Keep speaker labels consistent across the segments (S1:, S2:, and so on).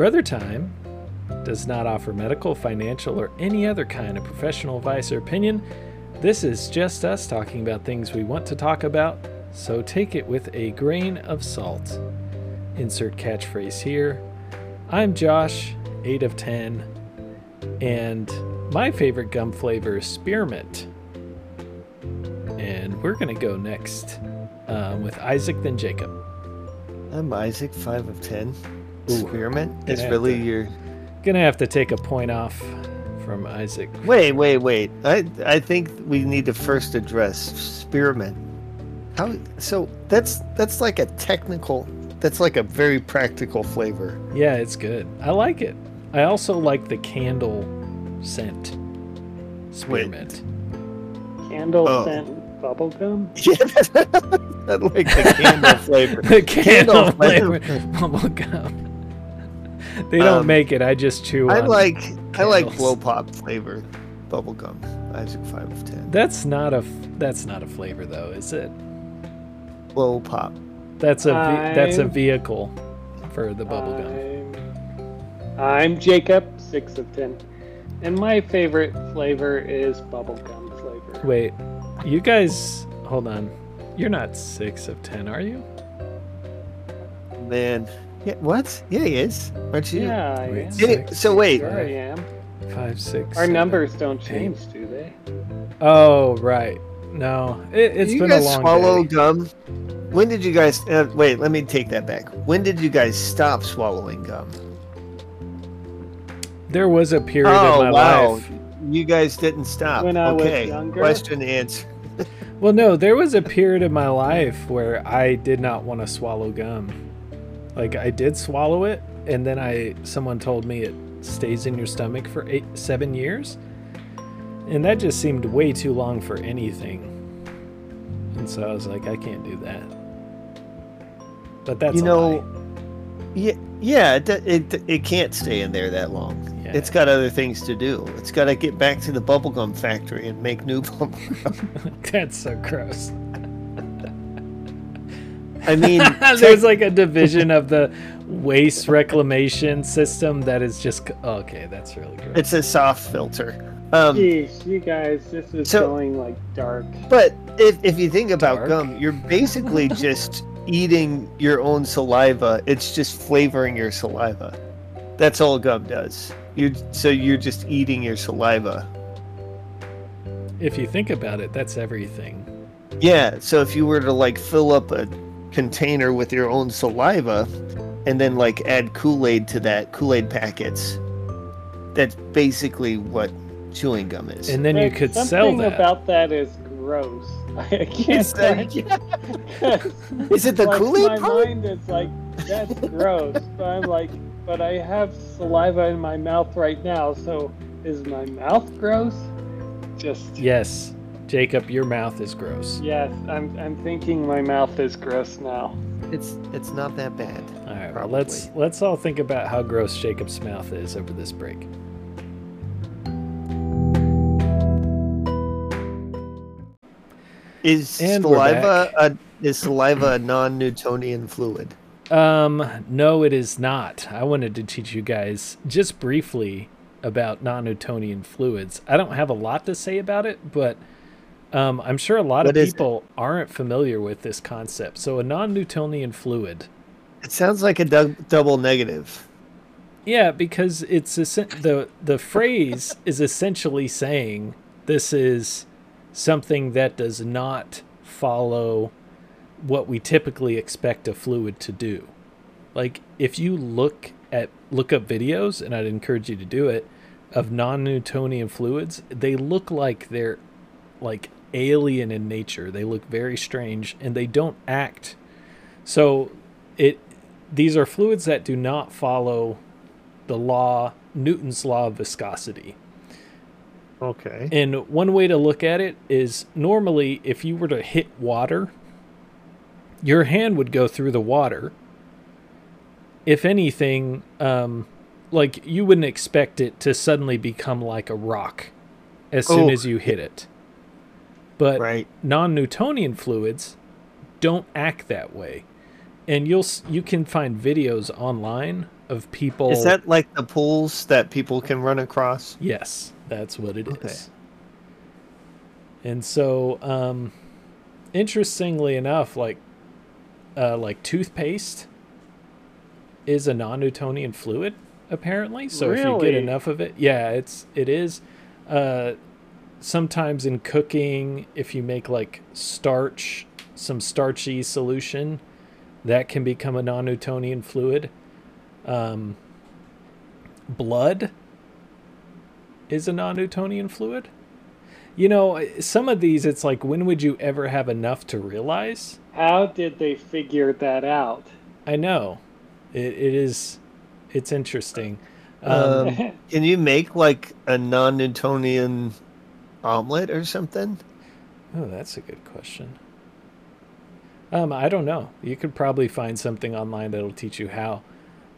S1: Brother Time does not offer medical, financial, or any other kind of professional advice or opinion. This is just us talking about things we want to talk about, so take it with a grain of salt. Insert catchphrase here. I'm Josh, 8 of 10, and my favorite gum flavor is spearmint. And we're going to go next um, with Isaac, then Jacob.
S2: I'm Isaac, 5 of 10.
S1: Ooh.
S2: Spearmint
S1: Gonna
S2: is really
S1: to-
S2: your.
S1: Gonna have to take a point off from Isaac.
S2: Wait, wait, wait. I I think we need to first address spearmint. How so that's that's like a technical that's like a very practical flavor.
S1: Yeah, it's good. I like it. I also like the candle scent. Spearmint.
S3: Candle
S2: Oh.
S3: scent bubblegum?
S2: Yeah, I like the candle flavor.
S1: the candle
S2: Candle
S1: flavor
S2: flavor.
S1: bubble gum. They don't
S2: Um,
S1: make it. I just chew
S2: I
S1: on.
S2: like I like blow pop flavor bubblegum. Isaac five of ten.
S1: That's not a That's not a flavor though, is it?
S2: Blow pop.
S1: That's a. ve- that's a
S3: I'm-
S1: vehicle for the bubble gum.
S3: I'm, I'm Jacob, 6 of 10. And my favorite flavor is bubblegum flavor.
S1: Wait, you guys, hold on. You're not six of ten, are you?
S2: Man. Yeah, what? Yeah, he is. Aren't you?
S3: Yeah, I
S1: Wait,
S3: am.
S1: so-
S2: Yeah, so wait.
S3: Sure I am.
S1: Five, six.
S3: Our
S1: seven.
S3: numbers don't change, do they?
S1: Oh right. No, it, it's
S2: you
S1: been
S2: guys
S1: a long
S2: swallow
S1: day.
S2: gum? When did you guys? Uh, wait, let me take that back. When did you guys stop swallowing gum?
S1: There was a period
S2: oh
S1: of my
S2: wow,
S1: life.
S2: you guys didn't stop.
S3: When I was
S2: okay,
S3: younger?
S2: question answer.
S1: Well, no, there was a period of my life where I did not want to swallow gum. Like I did swallow it, and then I someone told me it stays in your stomach for eight, seven years, and that just seemed way too long for anything. And so I was like, I can't do that. But that's
S2: you know, yeah, yeah, it, it it can't stay in there that long. It's got other things to do. It's got to get back to the bubblegum factory and make new bubblegum.
S1: that's so gross.
S2: I mean,
S1: There's like a division of the waste reclamation system that is just okay. That's really gross.
S2: it's a soft filter. Um,
S3: Jeez, you guys, this is
S2: So-
S3: going like dark.
S2: But if, if you think about
S1: Dark.
S2: gum, you're basically just eating your own saliva. It's just flavoring your saliva. That's all gum does. You so you're just eating your saliva.
S1: If you think about it, that's everything.
S2: Yeah. So if you were to like fill up a container with your own saliva, and then like add Kool Aid to that Kool Aid packets, that's basically what chewing gum is.
S1: And then you
S3: But
S1: could sell
S3: something
S1: that.
S3: about that is gross. I can't.
S2: Is that- yeah. Is it the
S3: like,
S2: Kool Aid
S3: My
S2: part?
S3: mind is like, that's gross. but I'm like, but I have saliva in my mouth right now, so is my mouth gross? Just
S1: Yes, Jacob, your mouth is gross.
S3: yes, I'm I'm thinking my mouth is gross now.
S2: It's it's not that bad.
S1: All right, well, let's let's all think about how gross Jacob's mouth is over this break.
S2: Is
S1: And
S2: saliva a, is saliva a non-Newtonian fluid?
S1: Um, no, it is not. I wanted to teach you guys just briefly about non-Newtonian fluids. I don't have a lot to say about it, but um, I'm sure a lot
S2: What
S1: of
S2: is it?
S1: people aren't familiar with this concept. So, a non-Newtonian fluid.
S2: It sounds like a dou- double negative.
S1: Yeah, because it's the the phrase is essentially saying this is something that does not follow what we typically expect a fluid to do. Like if you look at look up videos and I'd encourage you to do it of non-Newtonian fluids, they look like they're like alien in nature. They look very strange and they don't act. So it these are fluids that do not follow the law Newton's law of viscosity.
S2: Okay.
S1: And one way to look at it is normally if you were to hit water, your hand would go through the water. If anything, um, like you wouldn't expect it to suddenly become like a rock as soon
S2: Oh.
S1: as you hit it. But
S2: Right.
S1: non Newtonian fluids don't act that way. and you'll you can find videos online of people.
S2: Is that like the pools that people can run across?
S1: Yes, that's what it is.
S2: Okay.
S1: And so, um, interestingly enough, like, uh, like toothpaste is a non-Newtonian fluid, apparently. So if you get enough of it, yeah, it's it is. Uh, sometimes in cooking, if you make like starch, some starchy solution, that can become a non-Newtonian fluid. Um, blood is a non-Newtonian fluid. You know, some of these, it's like, when would you ever have enough to realize?
S3: How did they figure that out?
S1: I know, it, it is, it's interesting. Um,
S2: Um, can you make like a non-Newtonian omelet or something?
S1: oh, that's a good question. Um, I don't know. You could probably find something online that'll teach you how.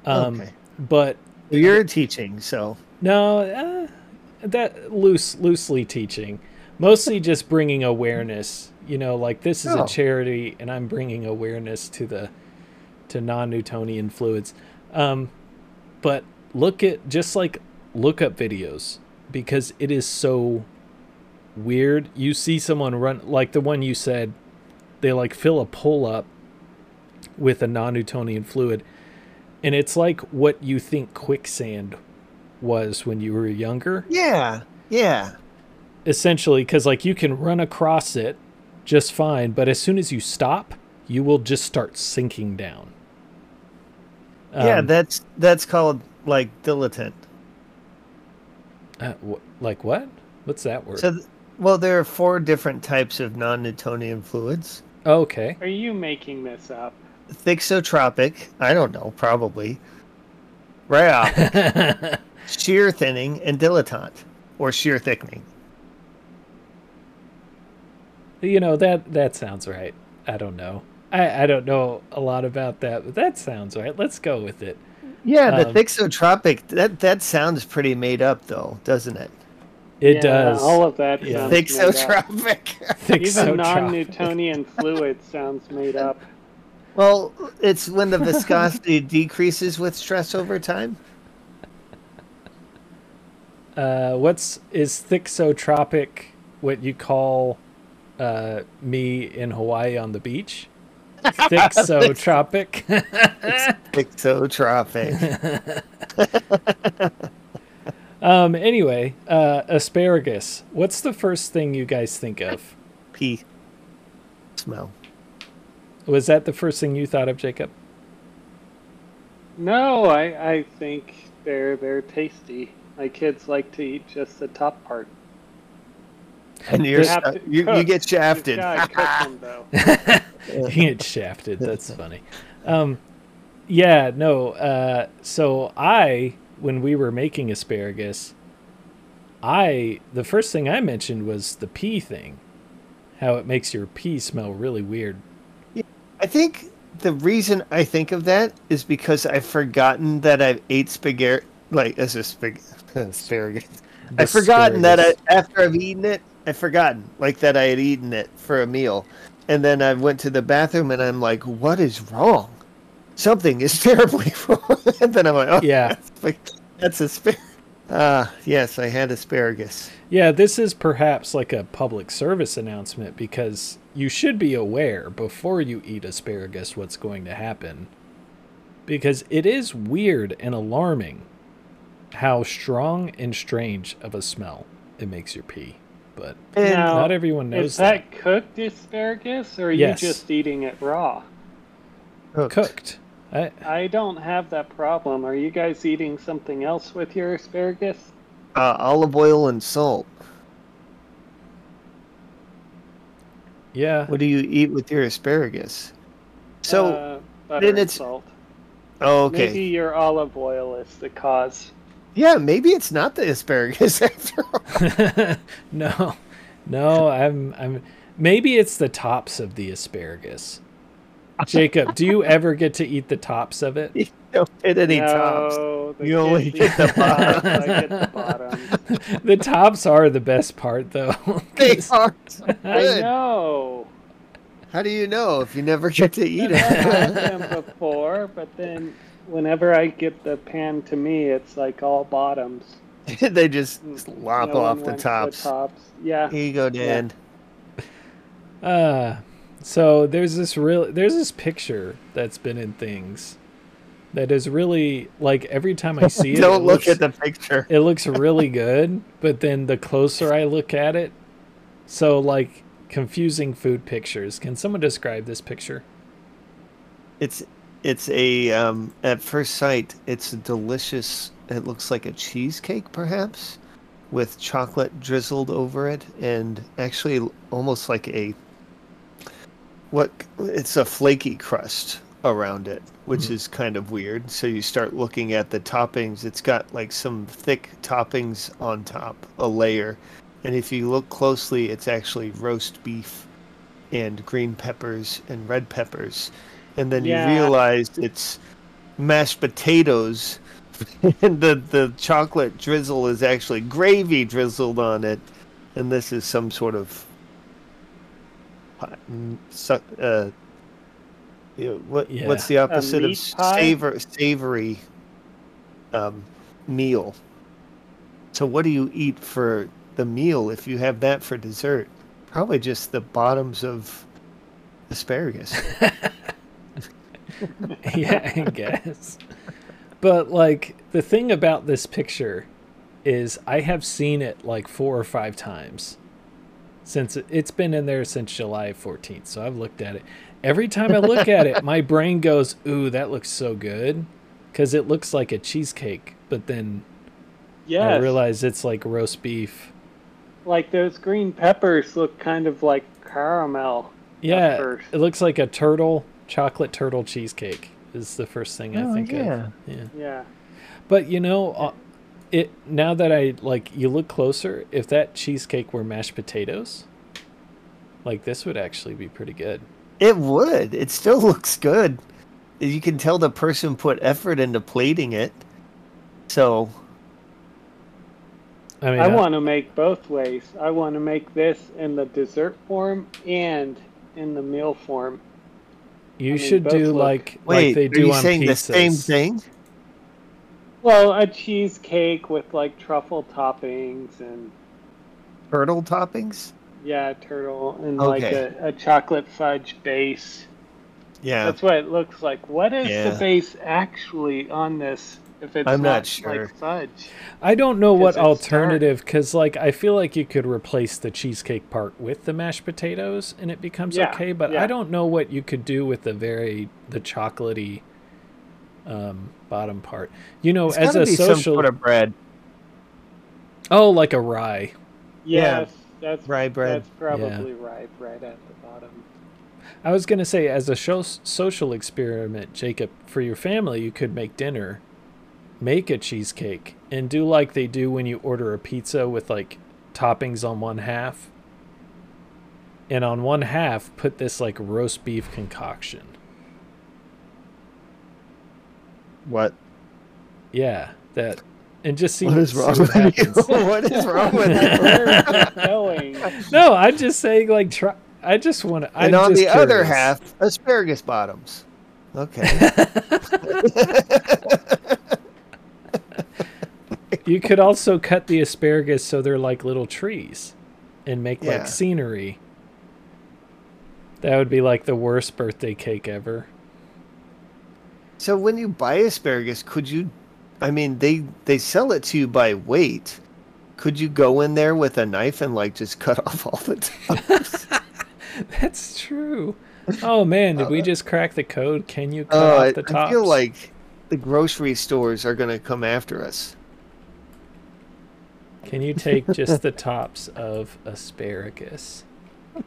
S1: Um,
S2: okay.
S1: But
S2: Well, you're teaching, so
S1: No, uh, that loose, loosely teaching, mostly just bringing awareness. You know, like this is
S2: Oh.
S1: a charity, and I'm bringing awareness to the to non-Newtonian fluids. Um, but look at just like look up videos because it is so weird. You see someone run like the one you said, they like fill a pull up with a non-Newtonian fluid, and it's like what you think quicksand was when you were younger
S2: yeah, yeah.
S1: essentially because like you can run across it just fine but as soon as you stop you will just start sinking down
S2: yeah,
S1: Um,
S2: that's that's called like dilatant.
S1: uh, wh- like what what's that word
S2: So, th- well, there are four different types of non-Newtonian fluids:
S1: oh, okay
S3: Are you making this up?
S2: thixotropic. I don't know, probably. Rheopic, shear thinning, and dilatant, or shear thickening.
S1: you know that that sounds right i don't know I, I don't know a lot about that but that sounds right let's go with it
S2: Yeah, the
S1: Um,
S2: thixotropic. That that sounds pretty made up, though, doesn't it?
S1: It
S3: Yeah,
S1: does
S3: All of that
S1: Yeah.
S3: sounds made up.
S2: Thixotropic.
S3: Even
S1: Thixotropic.
S3: non-Newtonian fluid sounds made up.
S2: well, it's when the viscosity decreases with stress over time.
S1: uh, what's is thixotropic what you call uh, me in hawaii on the beach thixotropic
S2: Thixotropic.
S1: Um. Anyway, uh, asparagus. What's the first thing you guys think of?
S2: P. Smell.
S1: Was that the first thing you thought of, Jacob?
S3: No, I, I think they're they're tasty. My kids like to eat just the top part.
S2: And you're,
S3: You to
S2: you, you get shafted.
S3: You gotta them
S1: you get shafted. That's funny. Um, yeah. No. Uh, so I, when we were making asparagus, I the first thing I mentioned was the pea thing, how it makes your pea smell really weird.
S2: I think the reason I think of that is because I've forgotten that I've ate spaghetti, like as a spag- asparagus. I've forgotten that I, after I've eaten it, I've forgotten like that I had eaten it for a meal, and then I went to the bathroom and I'm like, "What is wrong? Something is terribly wrong." and then I'm like, "Oh
S1: Yeah.
S2: that's, like, that's asparagus." Ah, yes, I had asparagus.
S1: Yeah, this is perhaps like a public service announcement because you should be aware before you eat asparagus what's going to happen. Because it is weird and alarming how strong and strange of a smell it makes your pee. But
S3: Now,
S1: not everyone knows
S3: Is that cooked asparagus, or are
S1: Yes.
S3: you just eating it raw?
S2: cooked.
S1: cooked. I,
S3: I don't have that problem. Are you guys eating something else with your asparagus?
S2: Uh, olive oil and salt.
S1: yeah.
S2: What do you eat with your asparagus? So,
S3: uh, butter
S2: then
S3: and
S2: it's-
S3: salt.
S2: oh, okay.
S3: Maybe your olive oil is the cause.
S2: Yeah, maybe it's not the asparagus after all.
S1: no. No, I'm I'm maybe it's the tops of the asparagus. Jacob, do you ever get to eat the tops of it?
S2: You don't hit any
S3: no, the
S2: You only get the
S3: tops,
S2: bottom.
S3: I get the bottom.
S1: the tops are the best part though.
S2: They
S1: 'cause-
S2: are so
S3: I know.
S2: How do you know if you never get to eat
S3: I've had
S2: it?
S3: them before, but then whenever I get the pan to me, it's like all bottoms.
S2: they just
S3: Mm,
S2: lop
S3: No
S2: off the
S3: wants
S2: tops.
S3: tops. Yeah.
S2: Here you go, Dan.
S1: Uh so there's this real there's this picture that's been in things that is really like every time I see it,
S2: Don't
S1: it
S2: look
S1: looks,
S2: at the picture.
S1: it looks really good, but then the closer I look at it, so like confusing food pictures. Can someone describe this picture?
S2: It's it's a um, at first sight, it's a delicious. It looks like a cheesecake, perhaps, with chocolate drizzled over it, and actually almost like a what? It's a flaky crust around it, which mm-hmm. is kind of weird. So you start looking at the toppings. It's got like some thick toppings on top, a layer, and if you look closely, it's actually roast beef and green peppers and red peppers and then
S3: Yeah.
S2: you realize it's mashed potatoes and the the chocolate drizzle is actually gravy drizzled on it and this is some sort of uh, what
S1: Yeah.
S2: what's the opposite of savor savory um, meal? So what do you eat for the meal if you have that for dessert? Probably just the bottoms of asparagus.
S1: Yeah, I guess. But like the thing about this picture is I have seen it like four or five times since it- it's been in there since July 14th. So I've looked at it. Every time I look at it, my brain goes, "Ooh, that looks so good." Cuz it looks like a cheesecake, but then yeah,
S3: I
S1: realize it's like roast beef.
S3: Like those green peppers look kind of like caramel.
S1: Yeah,
S3: first.
S1: it looks like a turtle, chocolate turtle cheesecake is the first thing I
S2: Oh,
S1: think
S2: yeah.
S1: of. Yeah.
S3: Yeah.
S1: But you know, uh, it now that I like you look closer, if that cheesecake were mashed potatoes, like this would actually be pretty good.
S2: It would. It still looks good. You can tell the person put effort into plating it. So,
S1: I mean,
S3: I
S1: I-
S3: want to make both ways. I want to make this in the dessert form and in the meal form.
S1: you
S3: I mean,
S1: should do
S3: look-
S1: like
S2: wait,
S1: like they
S2: are
S1: do
S2: you
S1: on
S2: saying
S1: pizzas.
S2: the same thing?
S3: Well, a cheesecake with like truffle toppings and
S2: Turtle toppings?
S3: yeah, turtle and like a, a chocolate fudge base.
S2: Yeah.
S3: That's what it looks like. What is
S2: Yeah.
S3: the base actually on this? If it's
S2: I'm not
S3: not,
S2: sure.
S3: like fudge.
S1: I don't know what alternative because like I feel like you could replace the cheesecake part with the mashed potatoes and it becomes
S3: Yeah,
S1: okay. But
S3: yeah.
S1: I don't know what you could do with the very the chocolatey um, bottom part. You know,
S2: It's
S1: as a
S2: be some
S1: social
S2: sort of bread.
S1: oh, like a rye.
S2: Yeah,
S3: Yes, that's
S2: rye bread.
S3: That's probably rye bread at the bottom.
S1: I was gonna say, as a show, social experiment, Jacob, for your family, you could make dinner, make a cheesecake, and do like they do when you order a pizza with like toppings on one half, and on one half put this like roast beef concoction.
S2: What?
S1: Yeah, that, and just see
S2: What is
S1: see
S2: wrong
S1: what
S2: with you? what is wrong with
S3: Where is
S2: you?
S3: it going?
S1: no, I'm just saying, like, try. I just want to.
S2: and on the other half, asparagus bottoms. Okay.
S1: you could also cut the asparagus so they're like little trees, and make
S2: Yeah.
S1: like scenery. That would be like the worst birthday cake ever.
S2: So when you buy asparagus, could you? I mean, they they sell it to you by weight. Could you go in there with a knife and like just cut off all the tops?
S1: That's true. Oh man, did we uh, just crack the code? Can you cut
S2: I,
S1: off the tops?
S2: I feel like the grocery stores are gonna come after us.
S1: Can you take just the tops of asparagus?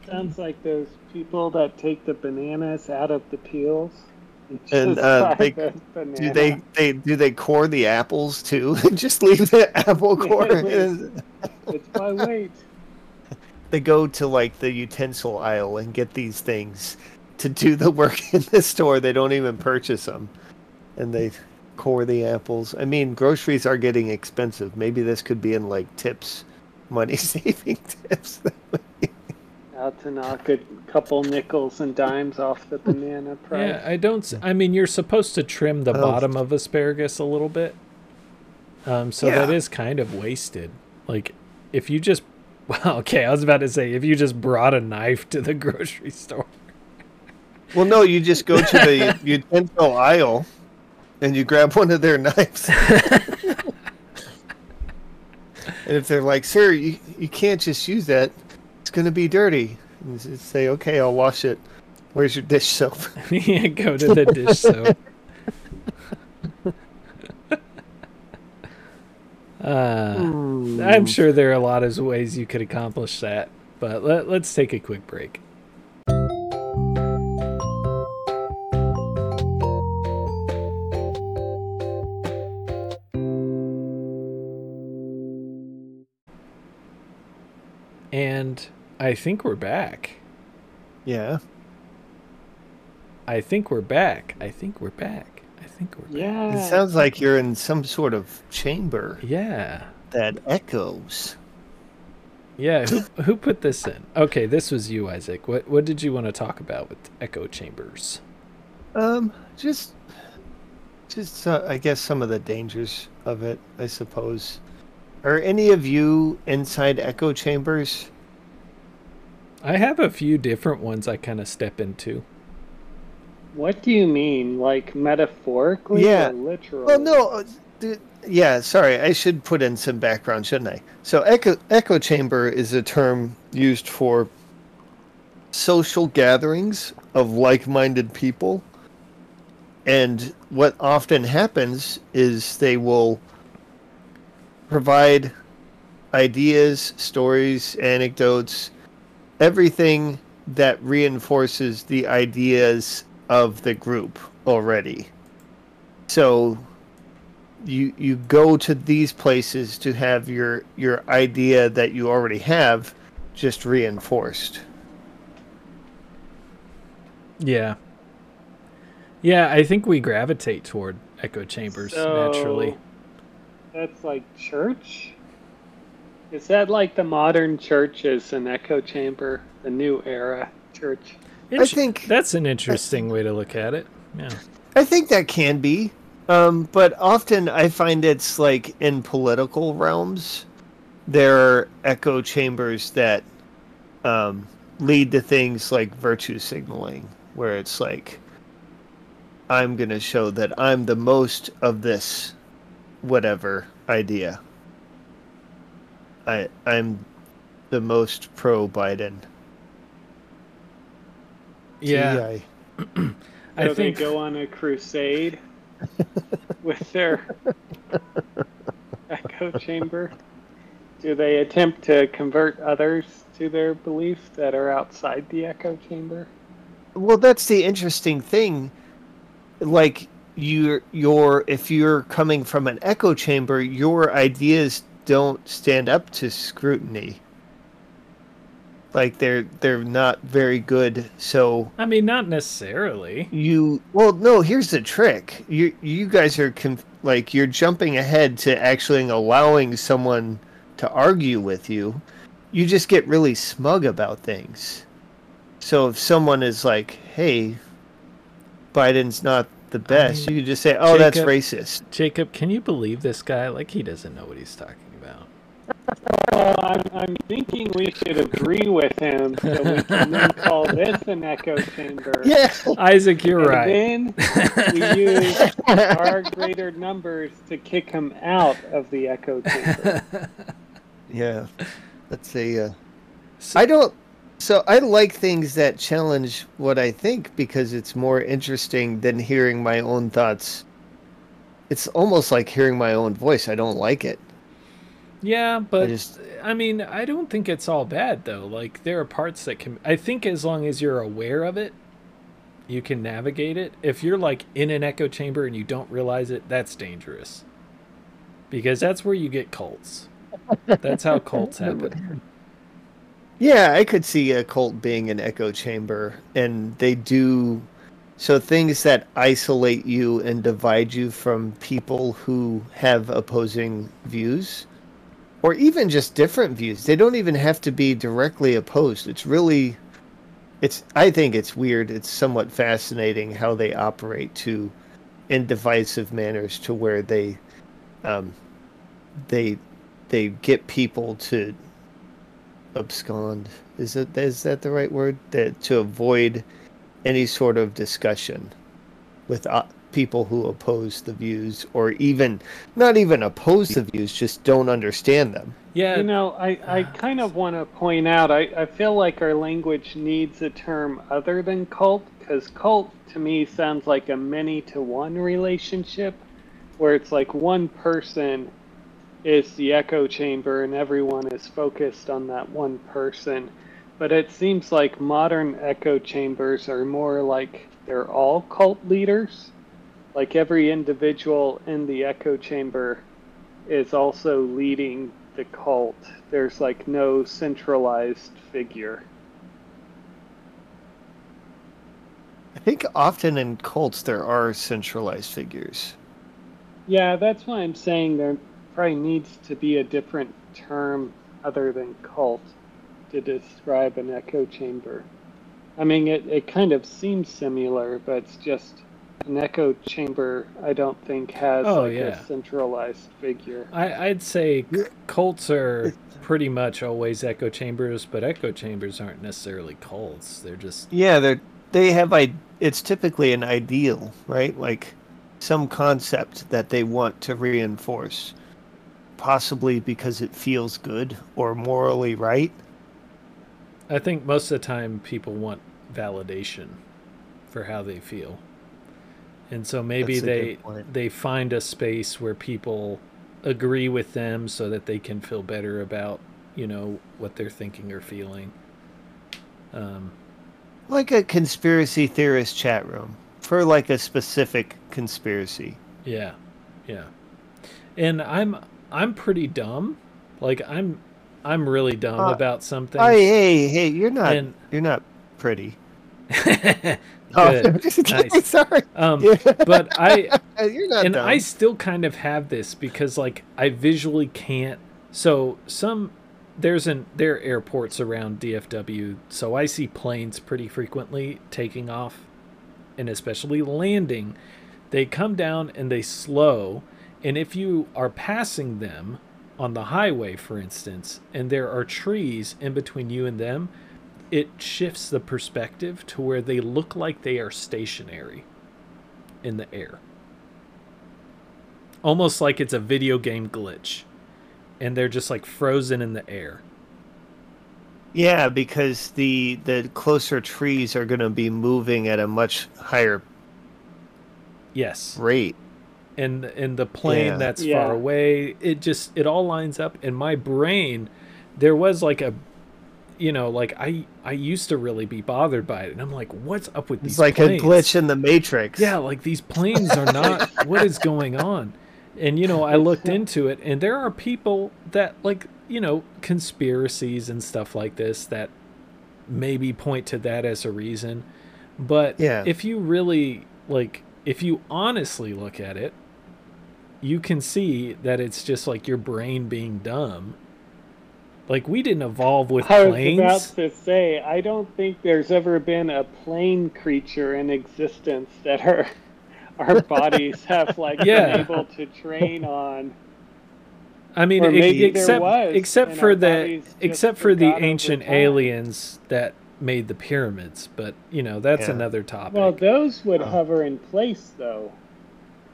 S3: Sounds like those people that take the bananas out of the peels.
S2: And, uh, they- Do they they do they core the apples too? just leave the apple core.
S3: It's by weight.
S2: they go to like the utensil aisle and get these things to do the work in the store. They don't even purchase them, and they core the apples. I mean, groceries are getting expensive. Maybe this could be in like tips, money saving tips.
S3: Out to knock a couple nickels and dimes off the banana price.
S1: Yeah, I don't. I mean, you're supposed to trim the
S2: Oh.
S1: bottom of asparagus a little bit. Um, so that
S2: Yeah.
S1: is kind of wasted. Like, if you just, well, okay, I was about to say, if you just brought a knife to the grocery store.
S2: Well, no, you just go to the utensil aisle and you grab one of their knives. and if they're like, "Sir, you, you can't just use that. It's going to be dirty," and you just say, "Okay, I'll wash it." Where's your dish soap?
S1: yeah, go to the dish soap. Uh, I'm sure there are a lot of ways you could accomplish that, but let, let's take a quick break. I think we're back.
S2: Yeah.
S1: I think we're back. I think we're back. I think we're back.
S3: Yeah.
S2: It sounds like you're in some sort of chamber
S1: Yeah.
S2: that echoes.
S1: Yeah, who, who put this in? Okay, this was you, Isaac. What what did you want to talk about with echo chambers?
S2: Um, just, just uh, I guess some of the dangers of it. I suppose. Are any of you inside echo chambers?
S1: I have a few different ones I kind of step into.
S3: What do you mean? Like metaphorically
S2: Yeah.
S3: or literally?
S2: Well, no. uh, th- Yeah, sorry. I should put in some background, shouldn't I? So, echo echo chamber is a term used for social gatherings of like-minded people. And what often happens is they will provide ideas, stories, anecdotes, everything that reinforces the ideas of the group already. So you you go to these places to have your your idea that you already have just reinforced.
S1: Yeah. Yeah, I think we gravitate toward echo chambers naturally.
S3: That's like church? Is that like the modern church is an echo chamber, the new era church?
S2: I think-
S1: that's an interesting way to look at it. Yeah.
S2: I think that can be, um, but often I find it's like in political realms, there are echo chambers that um, lead to things like virtue signaling, where it's like, I'm going to show that I'm the most of this whatever idea. I I'm the most pro Biden.
S1: Yeah.
S2: TI.
S1: I
S3: So
S1: think
S3: they go on a crusade with their echo chamber. Do they attempt to convert others to their beliefs that are outside the echo chamber?
S2: Well, that's the interesting thing. Like you're you're if you're coming from an echo chamber, your ideas don't stand up to scrutiny. Like they're they're not very good. So
S1: I mean not necessarily.
S2: you well no, here's the trick. You you guys are conf- like you're jumping ahead to actually allowing someone to argue with you. You just get really smug about things. So if someone is like, "Hey, Biden's not the best,"
S1: mean,
S2: you can just say, "Oh, that's racist."
S1: Jacob, can you believe this guy? Like he doesn't know what he's talking about.
S3: Well, I'm, I'm thinking we should agree with him so we can then call this an echo chamber.
S2: Yeah.
S1: Isaac, you're
S3: And
S1: right.
S3: then we use our greater numbers to kick him out of the echo chamber.
S2: Yeah. Let's say uh
S1: So-
S2: I don't so I like things that challenge what I think because it's more interesting than hearing my own thoughts. It's almost like hearing my own voice. I don't like it.
S1: Yeah, but I,
S2: just-
S1: mean, I don't think it's all bad though. Like there are parts that can I think as long as you're aware of it, you can navigate it. If you're like in an echo chamber and you don't realize it, that's dangerous. Because that's where you get cults. That's how cults happen.
S2: Yeah, I could see a cult being an echo chamber and they do so things that isolate you and divide you from people who have opposing views or even just different views. They don't even have to be directly opposed. It's really it's I think it's weird. It's somewhat fascinating how they operate to in divisive manners to where they um they they get people to abscond. Is it is that the right word? That to avoid any sort of discussion with uh, people who oppose the views or even not even oppose the views, just don't understand them.
S1: Yeah,
S3: You know, I, I kind of want to point out, I, I feel like our language needs a term other than cult, because cult to me sounds like a many to one relationship, where it's like one person is the echo chamber and everyone is focused on that one person. But it seems like modern echo chambers are more like they're all cult leaders. Like every individual in the echo chamber is also leading the cult. There's like no centralized figure.
S2: I think often in cults there are centralized figures.
S3: Yeah, that's why I'm saying there probably needs to be a different term other than cult to describe an echo chamber. I mean, it, it kind of seems similar, but it's just an echo chamber, I don't think has
S1: Oh,
S3: like
S1: yeah.
S3: a centralized figure.
S1: I, I'd say cults are pretty much always echo chambers, but echo chambers aren't necessarily cults. They're just
S2: Yeah, they they have I it's typically an ideal, right? Like some concept that they want to reinforce. Possibly because it feels good or morally right.
S1: I think most of the time people want validation for how they feel. And so maybe they they find a space where people agree with them so that they can feel better about, you know, what they're thinking or feeling. Um,
S2: Like a conspiracy theorist chat room for like a specific conspiracy.
S1: yeah. Yeah. And I'm I'm pretty dumb. Like I'm I'm really dumb
S2: Uh,
S1: about something.
S2: Hey, hey, hey, you're not
S1: And-
S2: you're not pretty.
S1: Good.
S2: Just kidding,
S1: Nice.
S2: sorry.
S1: Um, but I
S2: you're not
S1: and
S2: dumb.
S1: I still kind of have this because like I visually can't. So some there's an there are airports around DFW, so I see planes pretty frequently taking off, and especially landing. They come down and they slow, and if you are passing them on the highway, for instance, and there are trees in between you and them, it shifts the perspective to where they look like they are stationary in the air almost like it's a video game glitch and they're just like frozen in the air
S2: Yeah, because the the closer trees are going to be moving at a much higher
S1: yes
S2: rate.
S1: and and the plane
S2: Yeah.
S1: that's
S3: Yeah.
S1: far away it just it all lines up in my brain there was like a you know like i i used to really be bothered by it and i'm like what's up with these?
S2: It's like
S1: planes?
S2: a glitch in the matrix.
S1: yeah like these planes are not what is going on and you know i looked into it and there are people that like you know conspiracies and stuff like this that maybe point to that as a reason but
S2: Yeah.
S1: if you really like if you honestly look at it you can see that it's just like your brain being dumb like we didn't evolve with planes.
S3: I was
S1: planes
S3: about to say, I don't think there's ever been a plane creature in existence that our our bodies have like
S1: Yeah.
S3: been able to train on.
S1: I mean,
S3: Or there
S1: except
S3: was,
S1: except for the except for the ancient
S3: time.
S1: aliens that made the pyramids, but you know that's
S2: Yeah.
S1: another topic.
S3: Well, those would
S2: Oh.
S3: hover in place though.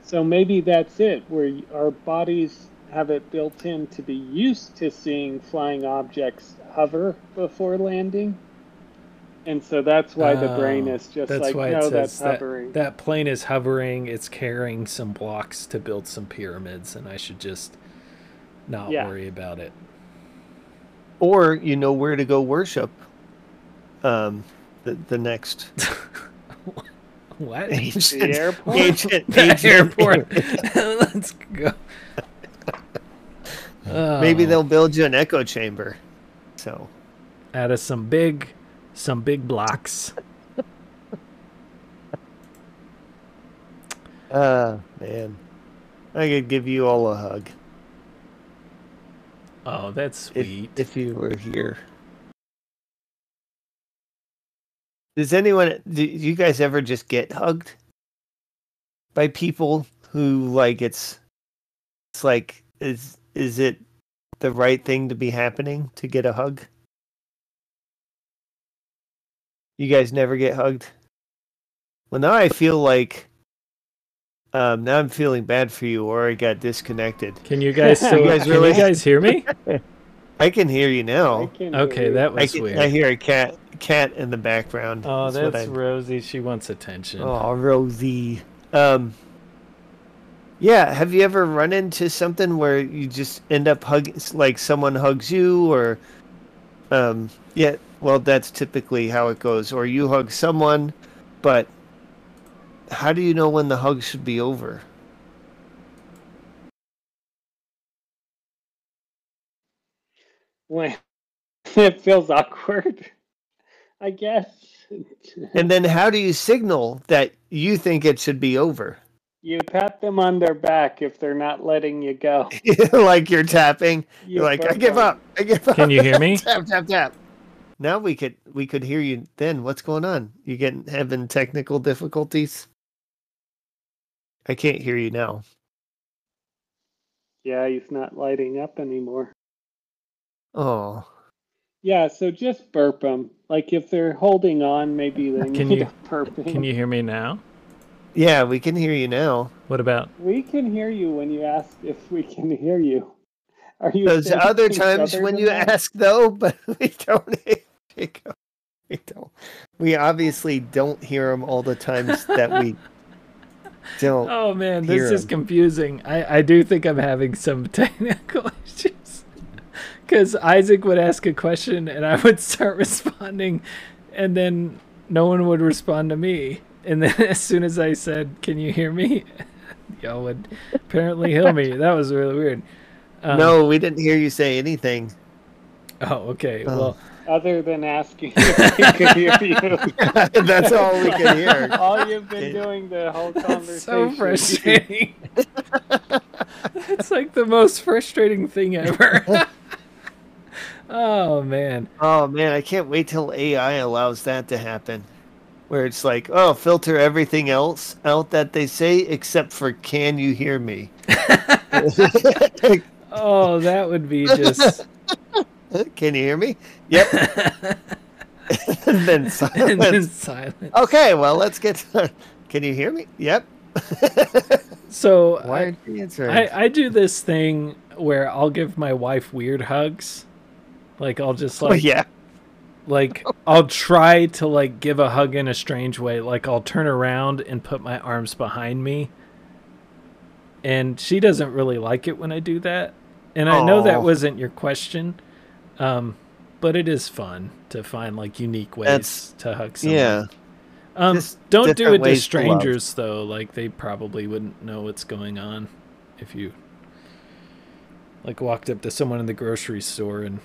S3: So maybe that's it, where our bodies have it built in to be used to seeing flying objects hover before landing. And so that's why the brain
S1: Oh,
S3: is just
S1: that's
S3: like,
S1: why it
S3: no,
S1: says
S3: that's
S1: that,
S3: hovering.
S1: that plane is hovering. It's carrying some blocks to build some pyramids, and I should just not
S3: Yeah.
S1: worry about it.
S2: Or you know where to go worship. Um, the the next
S1: What?
S2: ancient
S3: the airport?
S2: ancient,
S1: the
S2: ancient
S1: airport. Let's go.
S2: Maybe
S1: Oh.
S2: they'll build you an echo chamber. So
S1: out of some big, some big blocks.
S2: Uh man. I could give you all a hug.
S1: Oh, that's sweet.
S2: if you were here. Does anyone do you guys ever just get hugged by people who like it's it's like is is it the right thing to be happening to get a hug? You guys never get hugged? Well now I feel like um now I'm feeling bad for you or I got disconnected.
S1: Can you guys still?
S2: You guys
S1: can you guys hear me?
S2: I can hear you now.
S1: Okay,
S3: you.
S1: that
S2: I,
S1: was
S2: can,
S1: weird.
S2: I hear a cat cat in the background.
S1: Oh,
S2: what
S1: that's
S2: I-
S1: Rosie. She wants attention.
S2: Oh, Rosie. Um. Yeah, have you ever run into something where you just end up hugging, like someone hugs you, or, um, yeah, well, that's typically how it goes. Or you hug someone, but how do you know when the hug should be over?
S3: when it feels awkward, I guess.
S2: And then how do you signal that you think it should be over?
S3: You pat them on their back if they're not letting you go.
S2: like you're tapping.
S3: You
S2: You're like, I give up. I give up.
S1: Can you hear me?
S2: tap tap tap. Now we could we could hear you. Then what's going on? You getting having technical difficulties? I can't hear you now.
S3: Yeah, he's not lighting up anymore.
S2: Oh,
S3: Yeah, so just burp them. Like if they're holding on, maybe they
S1: Can
S3: need
S1: you-
S3: a burping.
S1: Can you hear me now?
S2: Yeah, we can hear you now.
S1: What about?
S3: We can hear you when you ask if we can hear you. Are you?
S2: Those other times when you
S3: that?
S2: ask though, but we don't. hear. We don't. We obviously don't hear them all the times that we don't.
S1: Oh man,
S2: hear
S1: this is
S2: 'em.
S1: confusing. I I do think I'm having some technical issues because Isaac would ask a question and I would start responding, and then no one would respond to me. And then as soon as I said, "Can you hear me?" y'all would apparently hear me. That was really weird. Um,
S2: no, we didn't hear you say anything.
S1: Oh, okay.
S2: Oh.
S1: Well,
S3: Other than asking if we could hear you.
S2: That's all we can hear.
S3: All you've been
S2: Okay.
S3: doing the whole conversation.
S1: so frustrating. it's like the most frustrating thing ever. oh man.
S2: Oh man, I can't wait till AI allows that to happen. Where it's like, oh, filter everything else out that they say except for can you hear me?
S1: Oh, that would be just.
S2: can you hear me? Yep. and then
S1: and
S2: silence.
S1: then silent.
S2: Okay, well, let's get to... Can you hear me? Yep.
S1: So
S2: Why
S1: I,
S2: aren't you answering?
S1: I, I do this thing where I'll give my wife weird hugs. Like I'll just
S2: Oh,
S1: like
S2: yeah.
S1: Like I'll try to like give a hug in a strange way. Like I'll turn around and put my arms behind me. And she doesn't really like it when I do that. And I know that wasn't your question. Um but it is fun to find like unique ways
S2: That's-
S1: to hug someone.
S2: Yeah.
S1: Um don't do it to
S2: ways to
S1: strangers though. Like they probably wouldn't know what's going on if you like walked up to someone in the grocery store and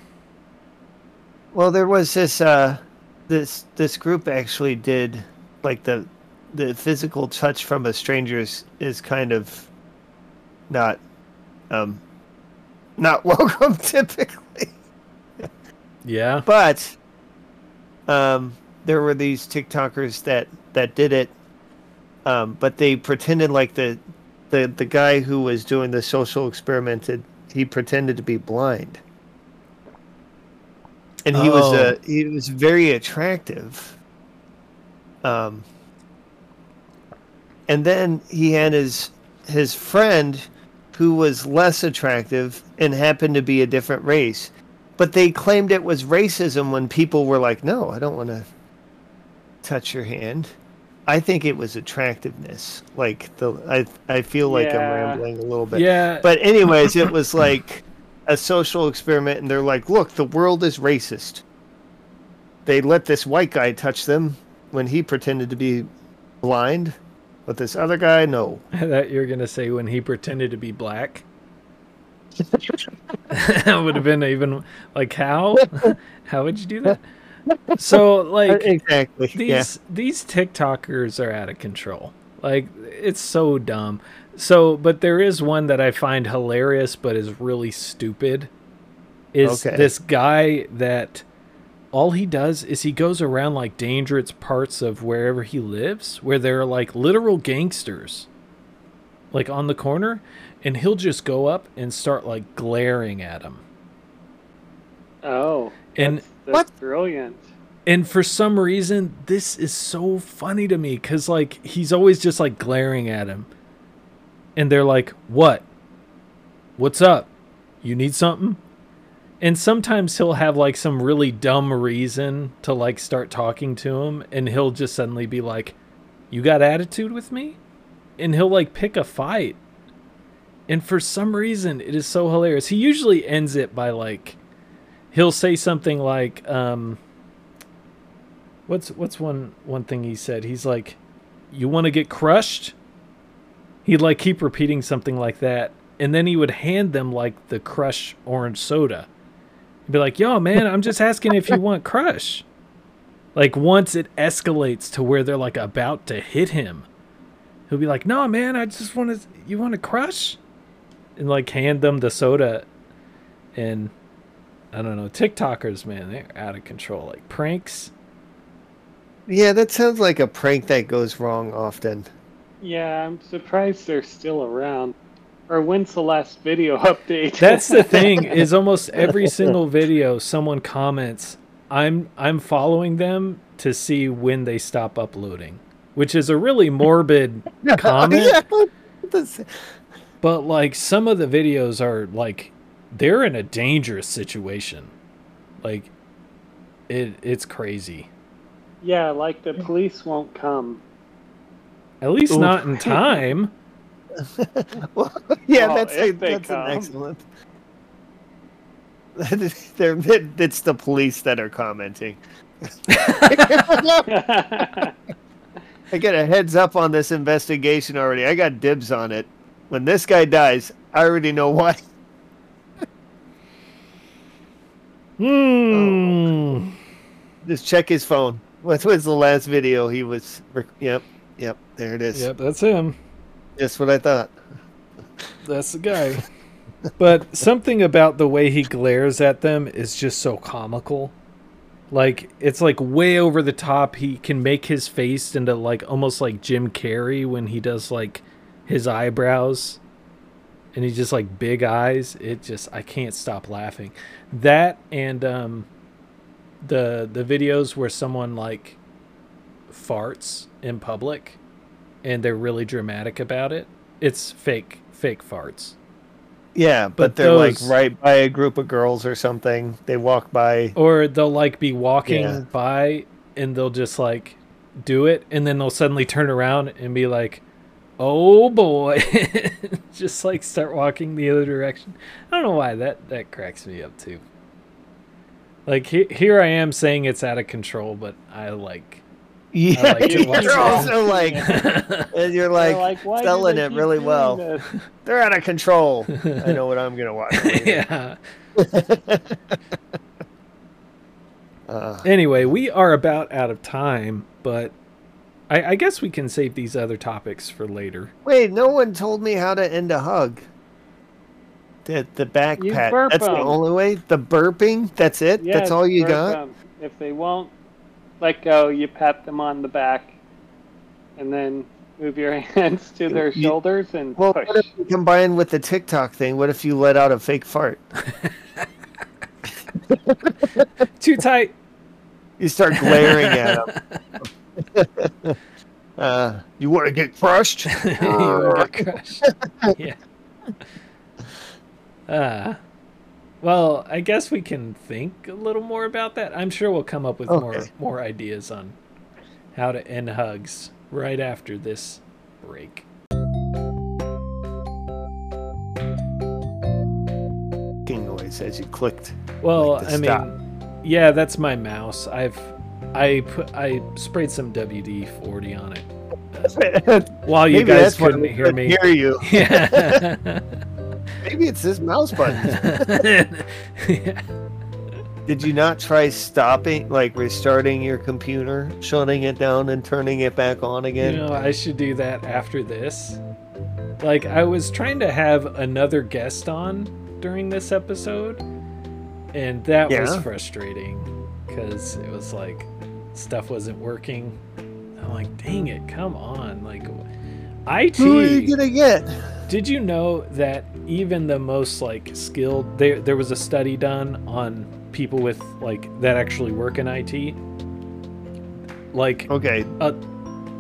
S2: Well, there was this uh this this group actually did like the the physical touch from a stranger is, is kind of not um not welcome typically.
S1: yeah.
S2: But um there were these TikTokers that that did it um but they pretended like the the the guy who was doing the social experimented he pretended to be blind. And he was
S1: Oh.
S2: uh, he was very attractive. Um and then he had his his friend who was less attractive and happened to be a different race. But they claimed it was racism when people were like, "No, I don't want to touch your hand." I think it was attractiveness. Like the I I feel like I'm rambling a little bit.
S1: Yeah.
S2: But anyways, it was like a social experiment and they're like, "Look, the world is racist." They let this white guy touch them when he pretended to be blind, but this other guy, no.
S1: I thought you were gonna say when he pretended to be black. that would have been even like how? how would you do that? So like
S2: exactly.
S1: these
S2: yeah.
S1: these TikTokers are out of control. Like it's so dumb. So, but there is one that I find hilarious, but is really stupid. is
S2: Okay.
S1: this guy that all he does is he goes around like dangerous parts of wherever he lives where there are like literal gangsters like on the corner and he'll just go up and start like glaring at them.
S3: Oh,
S1: And-
S3: that's, that's brilliant.
S1: and for some reason this is so funny to me because like he's always just like glaring at him and they're like what? What's up? You need something? And sometimes he'll have like some really dumb reason to like start talking to him and he'll just suddenly be like you got attitude with me? And he'll like pick a fight. And for some reason it is so hilarious. He usually ends it by like he'll say something like um what's what's one one thing he said? He's like you want to get crushed he'd like keep repeating something like that and then he would hand them like the crush orange soda. He'd be like yo man i'm just asking if you want crush. Like once it escalates to where they're like about to hit him he'll be like no man i just want to you want to crush? And like hand them the soda. And i don't know tiktokers man they're out of control like pranks.
S2: Yeah, that sounds like a prank that goes wrong often.
S3: Yeah, I'm surprised they're still around. Or when's the last video update?
S1: That's the thing is almost every single video someone comments I'm I'm following them to see when they stop uploading, which is a really morbid comment,
S2: Yeah.
S1: But like some of the videos are like they're in a dangerous situation. Like it it's crazy.
S3: yeah, like the police won't come.
S1: At least
S2: Oof.
S1: not in time.
S2: Well, yeah,
S3: Well,
S2: that's, a,
S3: if they
S2: that's an
S3: come.
S2: excellent. They're, it's the police that are commenting. I get a heads up on this investigation already. I got dibs on it. When this guy dies, I already know why.
S1: Hmm.
S2: Just check his phone. What was the last video he was? rec- Yep, yep. There it is.
S1: Yep, that's him.
S2: That's what I thought.
S1: That's the guy. but something about the way he glares at them is just so comical. Like it's like way over the top. He can make his face into like almost like Jim Carrey when he does like his eyebrows and he just like big eyes. It just I can't stop laughing. That and um the the videos where someone like farts in public and they're really dramatic about it. It's fake fake farts.
S2: Yeah, but,
S1: But
S2: they're like right by a group of girls or something. They walk by.
S1: or they'll like be walking
S2: Yeah.
S1: by and they'll just like do it and then they'll suddenly turn around and be like oh boy just like start walking the other direction i don't know why that that cracks me up too like he, here i am saying it's out of control but i like
S2: Yeah,
S1: like
S2: you're also like, and you're
S3: They're
S2: like,
S3: "Why
S2: selling it really well.
S3: this?"
S2: they're out of control. I know what I'm gonna watch.
S1: yeah
S2: Uh,
S1: anyway we are about out of time but I, I guess we can save these other topics for later
S2: wait, no one told me how to end a hug. The the back
S3: You
S2: pat.
S3: burp
S2: That's the only way. The burping. That's it.
S3: Yeah,
S2: that's all you got.
S3: them. If they won't let go, you pat them on the back, and then move your hands to their
S2: You-
S3: shoulders and
S2: Well,
S3: push.
S2: what if you combine with the TikTok thing? What if you let out a fake fart?
S1: too tight
S2: You start glaring at them. uh, you want to get crushed?
S1: You wanna get crushed. yeah. Uh, well, I guess we can think a little more about that. I'm sure we'll come up with more
S2: Okay.
S1: more ideas on how to end hugs right after this break.
S2: Noise as you clicked.
S1: Well,
S2: Like
S1: I mean, yeah, that's my mouse. I've I put I sprayed some WD forty on it while you
S2: Maybe
S1: guys couldn't hear me.
S2: Hear you?
S1: Yeah.
S2: Maybe it's this mouse button.
S1: yeah.
S2: Did you not try stopping, like restarting your computer, shutting it down, and turning it back on again?
S1: You know, I should do that after this. Like, I was trying to have another guest on during this episode, and that was frustrating because it was like stuff wasn't working. I'm like, dang it, come on, like IT.
S2: Who are you gonna get?
S1: Did you know that even the most like skilled there there was a study done on people with like that actually work in IT? Like
S2: Okay,
S1: a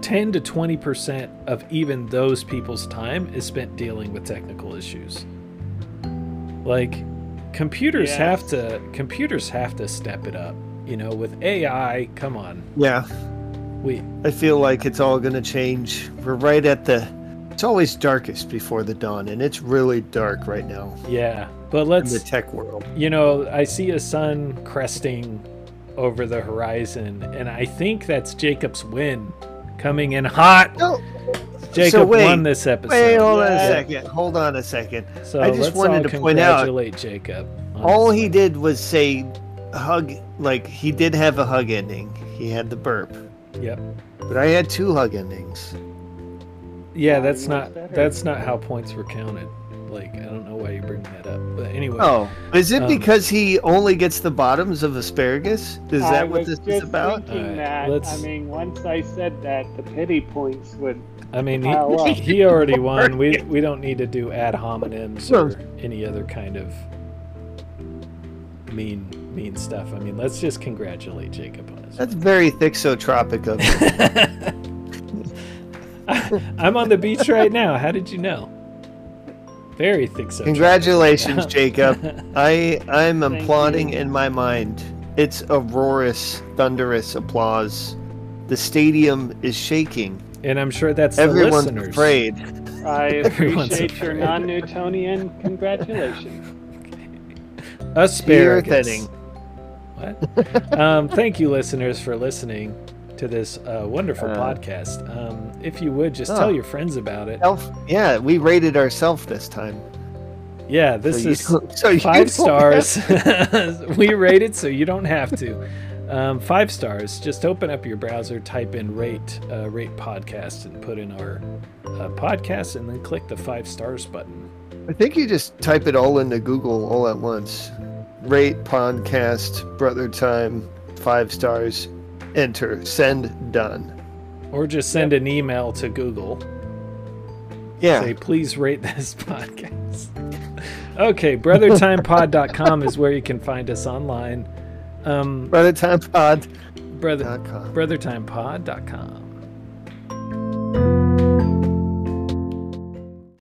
S1: 10 to 20% of even those people's time is spent dealing with technical issues. Like computers have to computers have to step it up. You know, with AI, come on.
S2: yeah.
S1: We
S2: I feel like it's all gonna change. We're right at the. It's always darkest before the dawn, and it's really dark right now
S1: yeah, but let's
S2: the tech world.
S1: you know, I see a sun cresting over the horizon, and I think that's Jacob's win coming in hot.
S2: No,
S1: Jacob
S2: wait,
S1: won this episode.
S2: wait, hold on a second. Hold on a second.
S1: so
S2: I just wanted to point out,
S1: congratulate Jacob.
S2: All he did was say hug. Like he did have a hug ending. He had the burp,
S1: Yep.
S2: but I had two hug endings.
S1: Yeah, that's not
S3: better?
S1: that's not how points were counted. Like I don't know why you bring that up, but anyway.
S2: Oh, is it
S1: Um,
S2: because he only gets the bottoms of asparagus? Is
S3: I
S2: that what this
S3: just
S2: is about?
S3: Thinking
S1: Alright,
S3: that.
S1: let's-
S3: I mean, once I said that, the pity points would.
S1: I mean, he, he already won. We we don't need to do ad hominems or any other kind of mean mean stuff. I mean, let's just congratulate Jacob on his.
S2: That's very thixotropic of you.
S1: I'm on the beach right now. How did you know? Very thick subject.
S2: Congratulations, Jacob. I I'm
S3: Thank
S2: applauding
S3: you.
S2: in my mind. It's a roarous, thunderous applause. The stadium is shaking.
S1: And I'm sure that's
S2: Everyone's
S1: listeners.
S2: afraid.
S3: I
S1: Everyone's
S3: appreciate your non-Newtonian congratulations.
S1: Asparagus.
S2: thinning.
S1: What? um, thank you, listeners, for listening to this uh, wonderful
S2: Uh,
S1: podcast. Um, if you would just
S2: oh.
S1: tell your friends about it.
S2: Yeah, we rated ourselves this time.
S1: Yeah, this
S2: so
S1: is
S2: so
S1: five stars. we rated so you don't have to. Um, five stars. Just open up your browser, type in rate uh, rate podcast, and put in our uh, podcast, and then click the five stars button.
S2: I think you just type it all into Google all at once. Rate podcast, brother time, five stars, enter, send, done.
S1: Or just send an email to Google.
S2: Yeah.
S1: Say, please rate this podcast. okay, brothertimepod.com is where you can find us online. Um,
S2: brothertimepod.com.
S1: brother, brothertimepod.com.